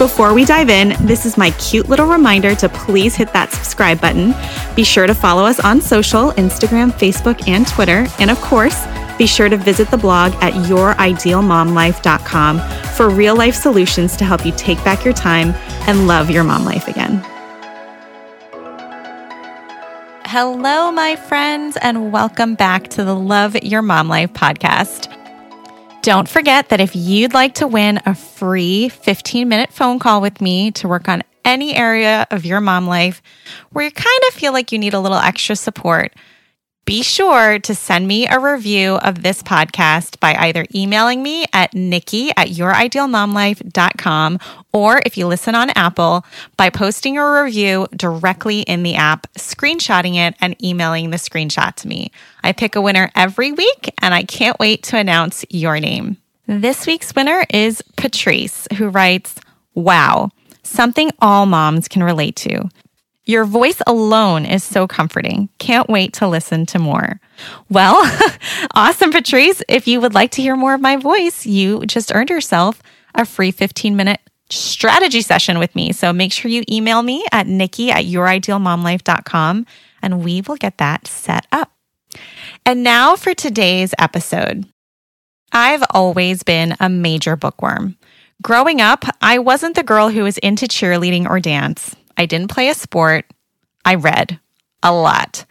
Before we dive in, this is my cute little reminder to please hit that subscribe button. Be sure to follow us on social Instagram, Facebook, and Twitter. And of course, be sure to visit the blog at youridealmomlife.com for real life solutions to help you take back your time and love your mom life again. Hello, my friends, and welcome back to the Love Your Mom Life podcast. Don't forget that if you'd like to win a free 15 minute phone call with me to work on any area of your mom life where you kind of feel like you need a little extra support, be sure to send me a review of this podcast by either emailing me at nikki at youridealmomlife.com or if you listen on Apple, by posting a review directly in the app, screenshotting it, and emailing the screenshot to me. I pick a winner every week, and I can't wait to announce your name. This week's winner is Patrice, who writes, Wow, something all moms can relate to. Your voice alone is so comforting. Can't wait to listen to more. Well, awesome, Patrice. If you would like to hear more of my voice, you just earned yourself a free 15 minute strategy session with me. So make sure you email me at nikki at youridealmomlife.com and we will get that set up. And now for today's episode. I've always been a major bookworm. Growing up, I wasn't the girl who was into cheerleading or dance. I didn't play a sport. I read a lot.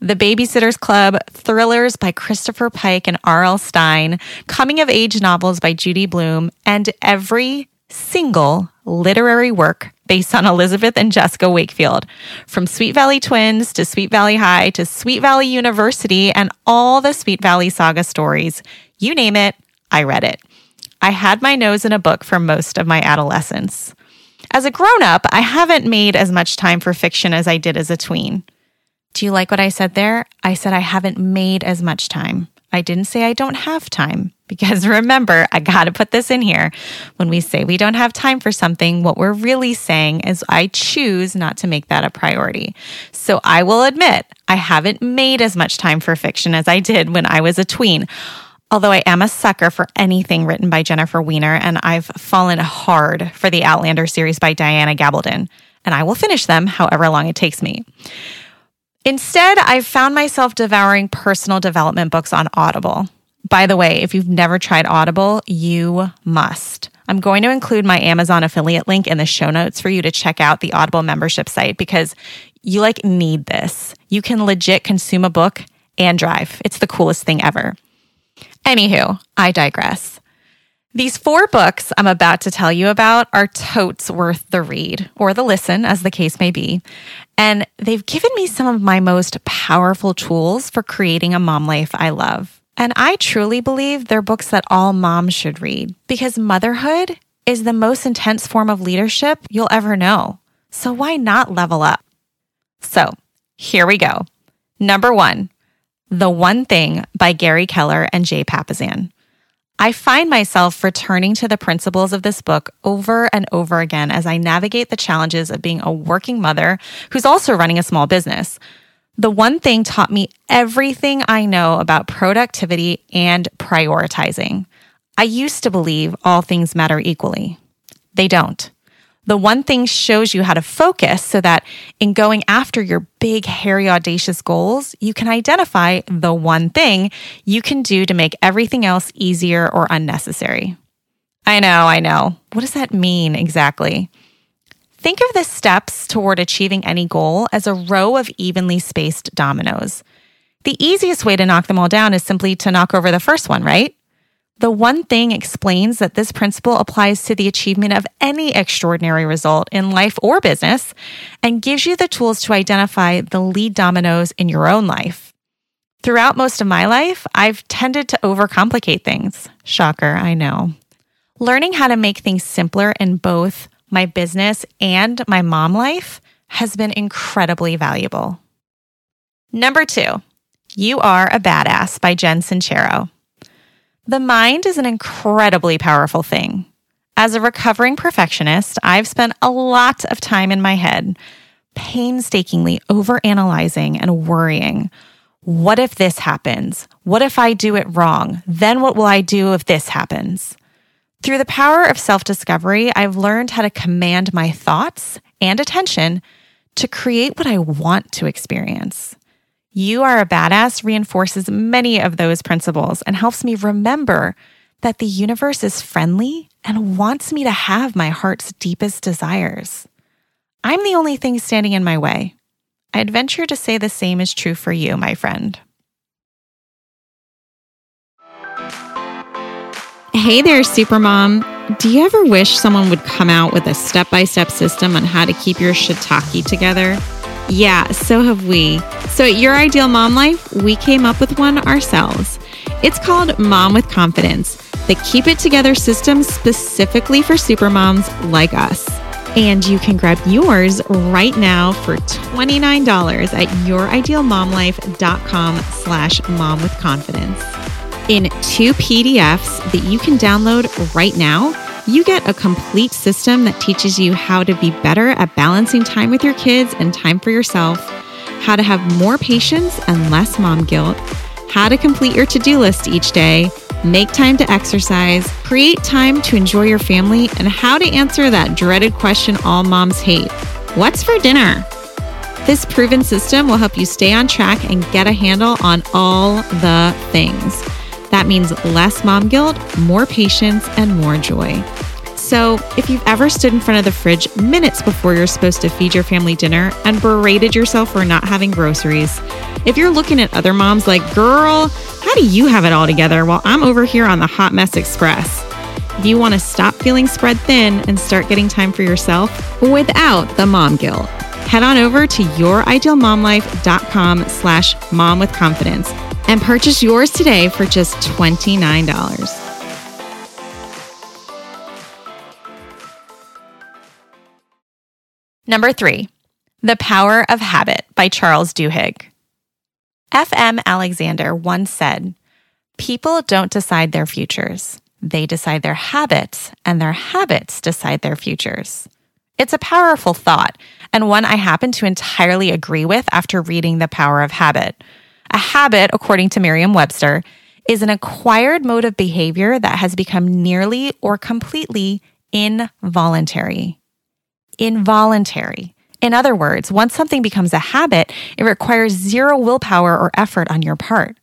The Babysitter's Club, thrillers by Christopher Pike and R.L. Stine, coming of age novels by Judy Blume, and every single literary work based on Elizabeth and Jessica Wakefield, from Sweet Valley Twins to Sweet Valley High to Sweet Valley University and all the Sweet Valley Saga stories. You name it, I read it. I had my nose in a book for most of my adolescence. As a grown up, I haven't made as much time for fiction as I did as a tween. Do you like what I said there? I said I haven't made as much time. I didn't say I don't have time because remember, I got to put this in here. When we say we don't have time for something, what we're really saying is I choose not to make that a priority. So I will admit I haven't made as much time for fiction as I did when I was a tween. Although I am a sucker for anything written by Jennifer Weiner, and I've fallen hard for the Outlander series by Diana Gabaldon, and I will finish them however long it takes me. Instead, I've found myself devouring personal development books on Audible. By the way, if you've never tried Audible, you must. I'm going to include my Amazon affiliate link in the show notes for you to check out the Audible membership site because you like need this. You can legit consume a book and drive. It's the coolest thing ever. Anywho, I digress. These four books I'm about to tell you about are totes worth the read or the listen, as the case may be. And they've given me some of my most powerful tools for creating a mom life I love. And I truly believe they're books that all moms should read because motherhood is the most intense form of leadership you'll ever know. So why not level up? So here we go. Number one, the One Thing by Gary Keller and Jay Papasan. I find myself returning to the principles of this book over and over again as I navigate the challenges of being a working mother who's also running a small business. The one thing taught me everything I know about productivity and prioritizing. I used to believe all things matter equally. They don't. The one thing shows you how to focus so that in going after your big, hairy, audacious goals, you can identify the one thing you can do to make everything else easier or unnecessary. I know, I know. What does that mean exactly? Think of the steps toward achieving any goal as a row of evenly spaced dominoes. The easiest way to knock them all down is simply to knock over the first one, right? The one thing explains that this principle applies to the achievement of any extraordinary result in life or business and gives you the tools to identify the lead dominoes in your own life. Throughout most of my life, I've tended to overcomplicate things. Shocker, I know. Learning how to make things simpler in both my business and my mom life has been incredibly valuable. Number two, You Are a Badass by Jen Sincero. The mind is an incredibly powerful thing. As a recovering perfectionist, I've spent a lot of time in my head, painstakingly overanalyzing and worrying. What if this happens? What if I do it wrong? Then what will I do if this happens? Through the power of self discovery, I've learned how to command my thoughts and attention to create what I want to experience. You are a badass reinforces many of those principles and helps me remember that the universe is friendly and wants me to have my heart's deepest desires. I'm the only thing standing in my way. I'd venture to say the same is true for you, my friend. Hey there, Supermom. Do you ever wish someone would come out with a step by step system on how to keep your shiitake together? Yeah, so have we. So at Your Ideal Mom Life, we came up with one ourselves. It's called Mom with Confidence, the Keep It Together system specifically for supermoms like us. And you can grab yours right now for $29 at youridealmomlife.com slash mom with confidence. In two PDFs that you can download right now, you get a complete system that teaches you how to be better at balancing time with your kids and time for yourself, how to have more patience and less mom guilt, how to complete your to do list each day, make time to exercise, create time to enjoy your family, and how to answer that dreaded question all moms hate What's for dinner? This proven system will help you stay on track and get a handle on all the things. That means less mom guilt, more patience, and more joy. So, if you've ever stood in front of the fridge minutes before you're supposed to feed your family dinner and berated yourself for not having groceries, if you're looking at other moms like, girl, how do you have it all together while I'm over here on the Hot Mess Express? If you want to stop feeling spread thin and start getting time for yourself without the mom guilt, head on over to youridealmomlife.com slash mom with confidence and purchase yours today for just $29. Number three, The Power of Habit by Charles Duhigg. F.M. Alexander once said, People don't decide their futures. They decide their habits, and their habits decide their futures. It's a powerful thought, and one I happen to entirely agree with after reading The Power of Habit. A habit, according to Merriam Webster, is an acquired mode of behavior that has become nearly or completely involuntary. Involuntary. In other words, once something becomes a habit, it requires zero willpower or effort on your part.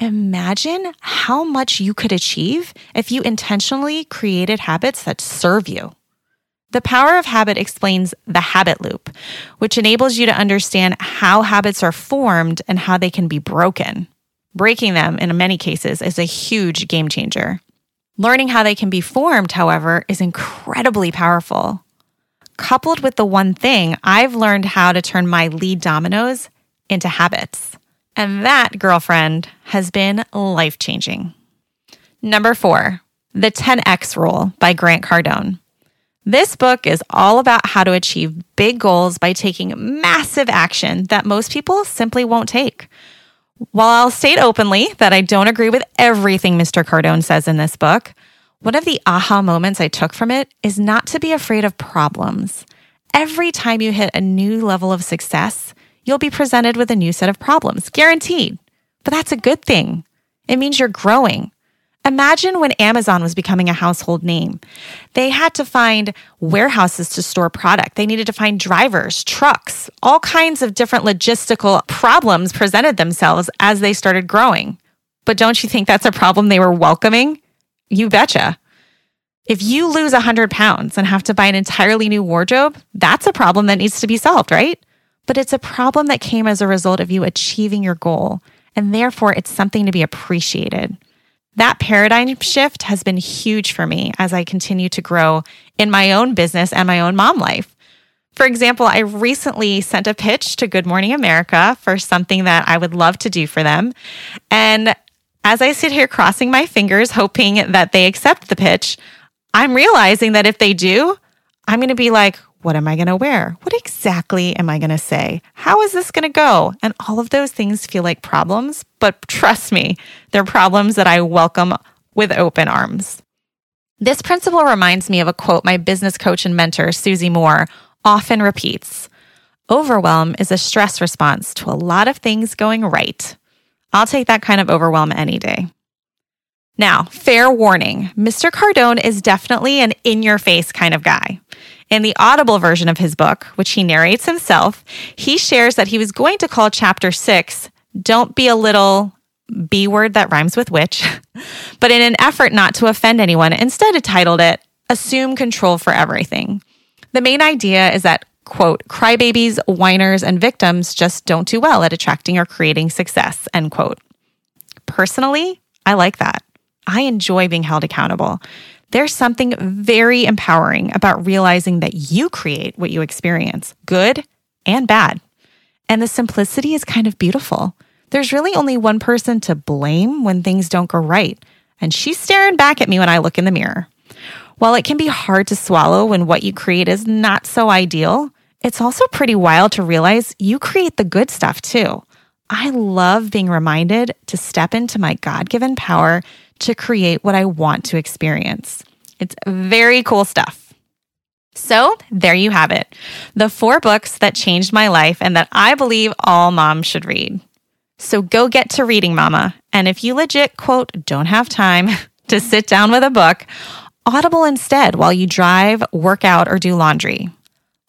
Imagine how much you could achieve if you intentionally created habits that serve you. The power of habit explains the habit loop, which enables you to understand how habits are formed and how they can be broken. Breaking them, in many cases, is a huge game changer. Learning how they can be formed, however, is incredibly powerful. Coupled with the one thing, I've learned how to turn my lead dominoes into habits. And that, girlfriend, has been life changing. Number four, The 10X Rule by Grant Cardone. This book is all about how to achieve big goals by taking massive action that most people simply won't take. While I'll state openly that I don't agree with everything Mr. Cardone says in this book, one of the aha moments I took from it is not to be afraid of problems. Every time you hit a new level of success, you'll be presented with a new set of problems, guaranteed. But that's a good thing. It means you're growing. Imagine when Amazon was becoming a household name. They had to find warehouses to store product. They needed to find drivers, trucks, all kinds of different logistical problems presented themselves as they started growing. But don't you think that's a problem they were welcoming? You betcha. If you lose 100 pounds and have to buy an entirely new wardrobe, that's a problem that needs to be solved, right? But it's a problem that came as a result of you achieving your goal, and therefore it's something to be appreciated. That paradigm shift has been huge for me as I continue to grow in my own business and my own mom life. For example, I recently sent a pitch to Good Morning America for something that I would love to do for them. And as I sit here crossing my fingers, hoping that they accept the pitch, I'm realizing that if they do, I'm going to be like, what am I going to wear? What exactly am I going to say? How is this going to go? And all of those things feel like problems, but trust me, they're problems that I welcome with open arms. This principle reminds me of a quote my business coach and mentor, Susie Moore, often repeats Overwhelm is a stress response to a lot of things going right. I'll take that kind of overwhelm any day. Now, fair warning Mr. Cardone is definitely an in your face kind of guy. In the Audible version of his book, which he narrates himself, he shares that he was going to call chapter six, Don't Be a Little B word that rhymes with witch, but in an effort not to offend anyone, instead it titled it Assume Control for Everything. The main idea is that, quote, crybabies, whiners, and victims just don't do well at attracting or creating success, end quote. Personally, I like that. I enjoy being held accountable. There's something very empowering about realizing that you create what you experience, good and bad. And the simplicity is kind of beautiful. There's really only one person to blame when things don't go right, and she's staring back at me when I look in the mirror. While it can be hard to swallow when what you create is not so ideal, it's also pretty wild to realize you create the good stuff too. I love being reminded to step into my God given power to create what I want to experience. It's very cool stuff. So, there you have it the four books that changed my life and that I believe all moms should read. So, go get to reading, mama. And if you legit, quote, don't have time to sit down with a book, Audible instead while you drive, work out, or do laundry.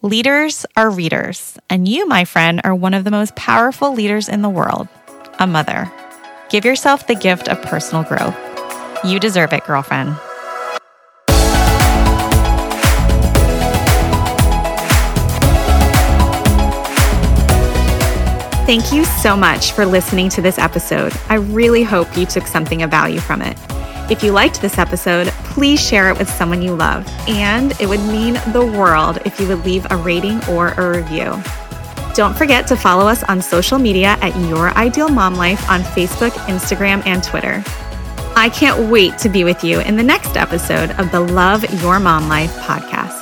Leaders are readers, and you, my friend, are one of the most powerful leaders in the world a mother. Give yourself the gift of personal growth. You deserve it, girlfriend. Thank you so much for listening to this episode. I really hope you took something of value from it. If you liked this episode, please share it with someone you love. And it would mean the world if you would leave a rating or a review. Don't forget to follow us on social media at Your Ideal Mom Life on Facebook, Instagram, and Twitter. I can't wait to be with you in the next episode of the Love Your Mom Life podcast.